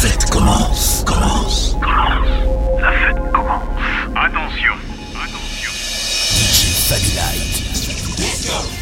fête commence, commence. La fête commence. Attention, attention. DJ Fabi Light. Thank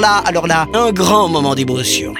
alors là, alors là, un grand moment d'émotion.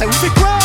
Ça vous fait quoi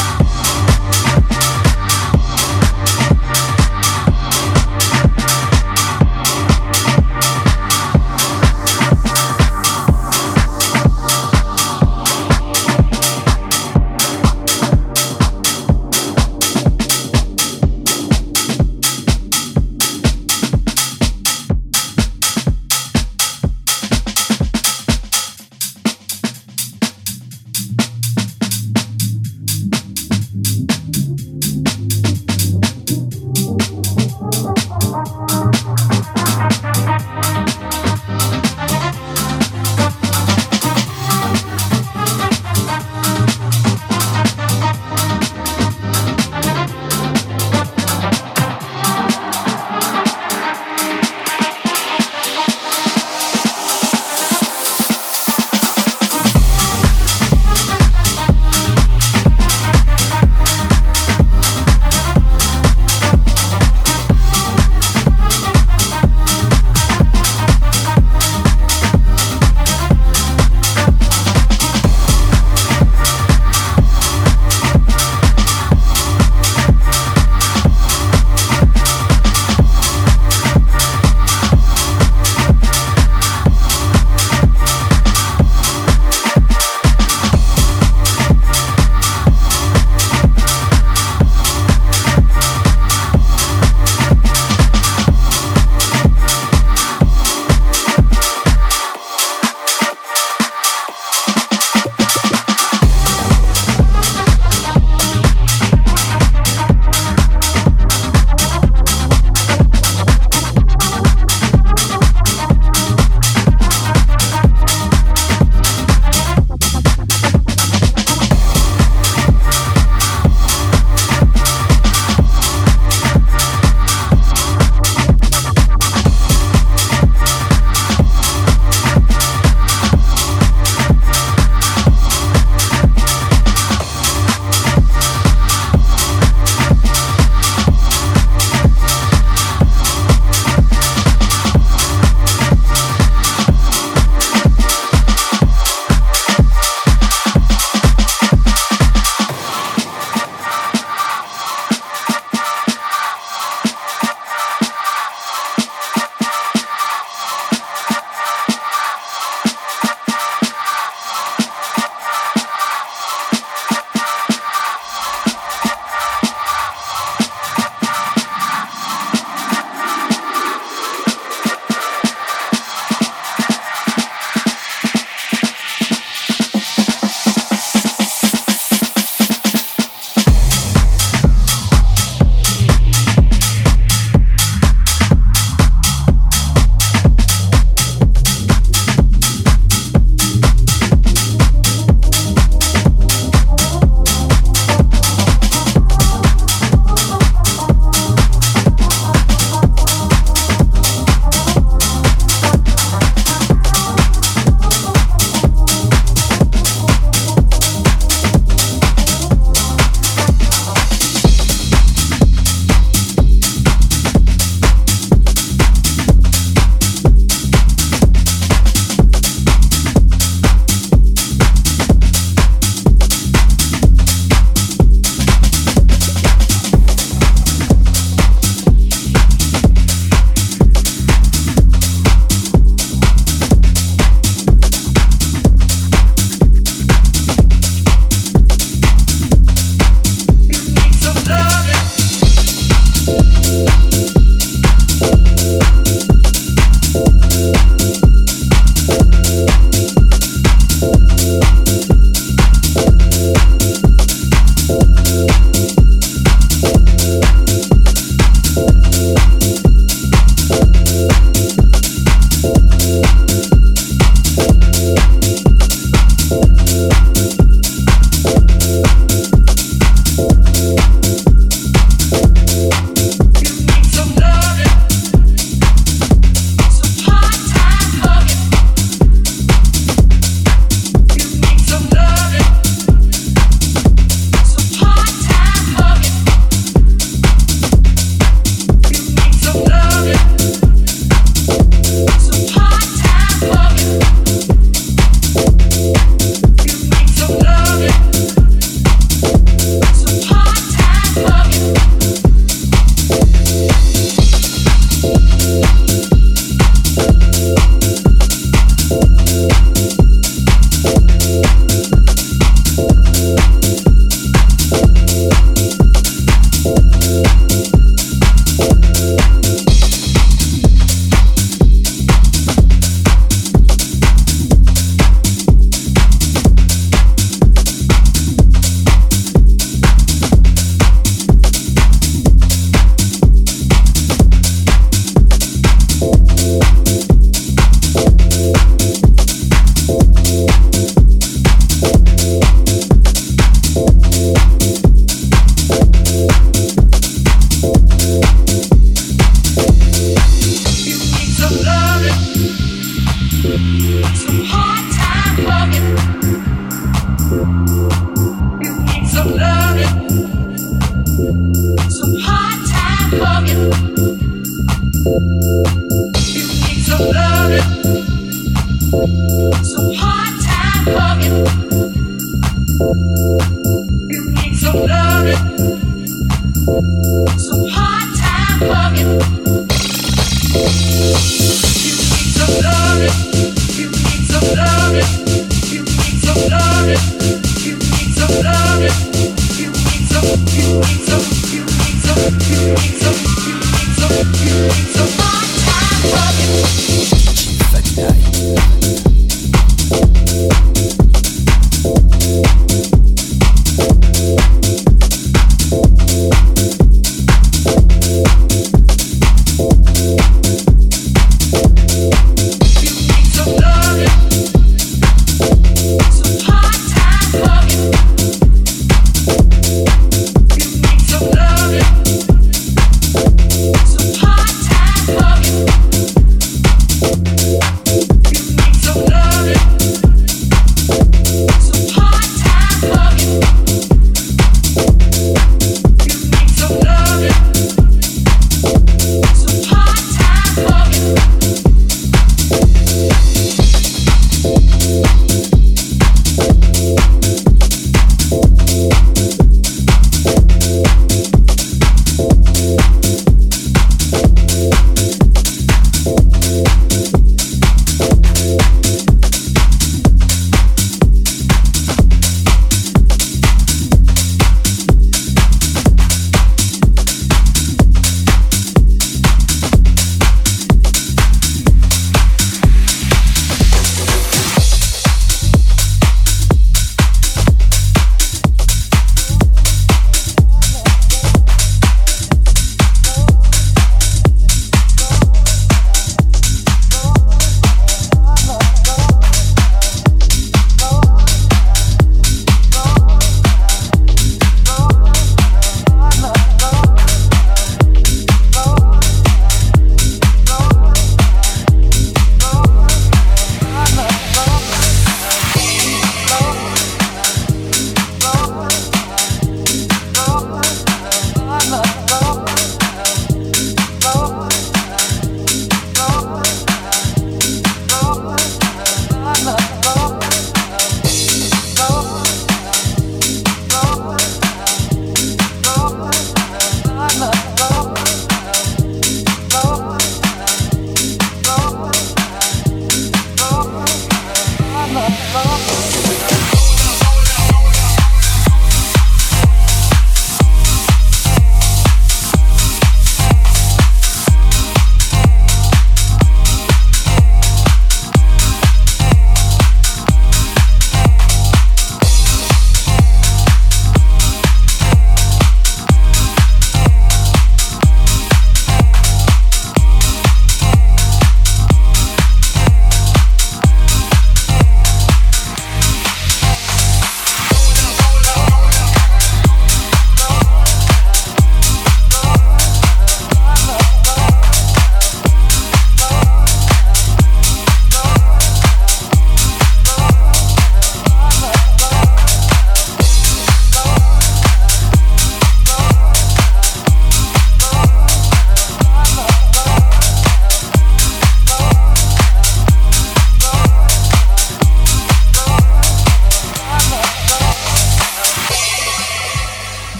Música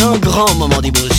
un grand moment d'émotion.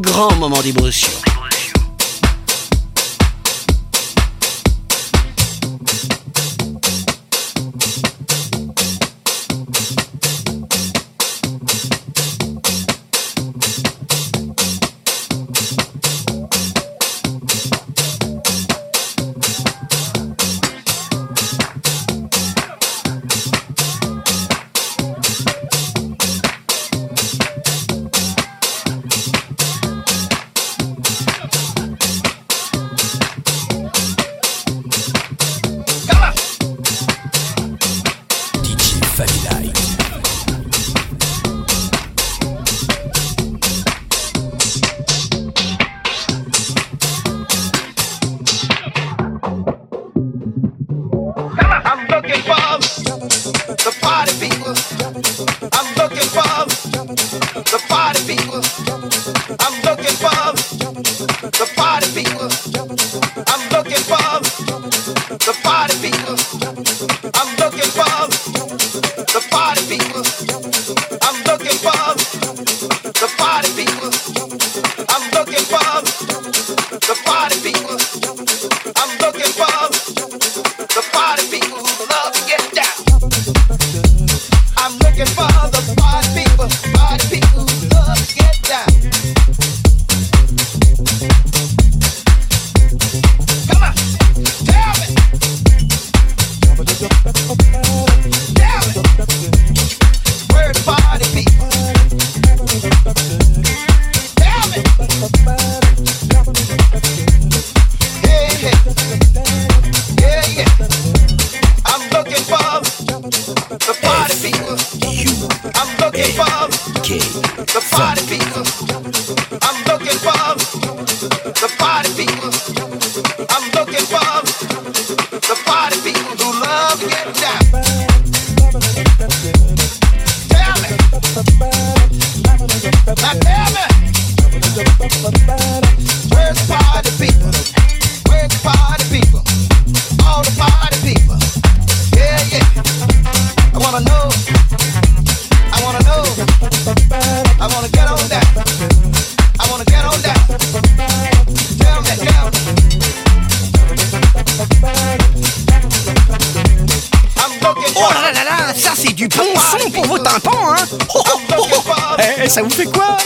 grand moment d'émotion. looking for the party people. ça vous fait quoi?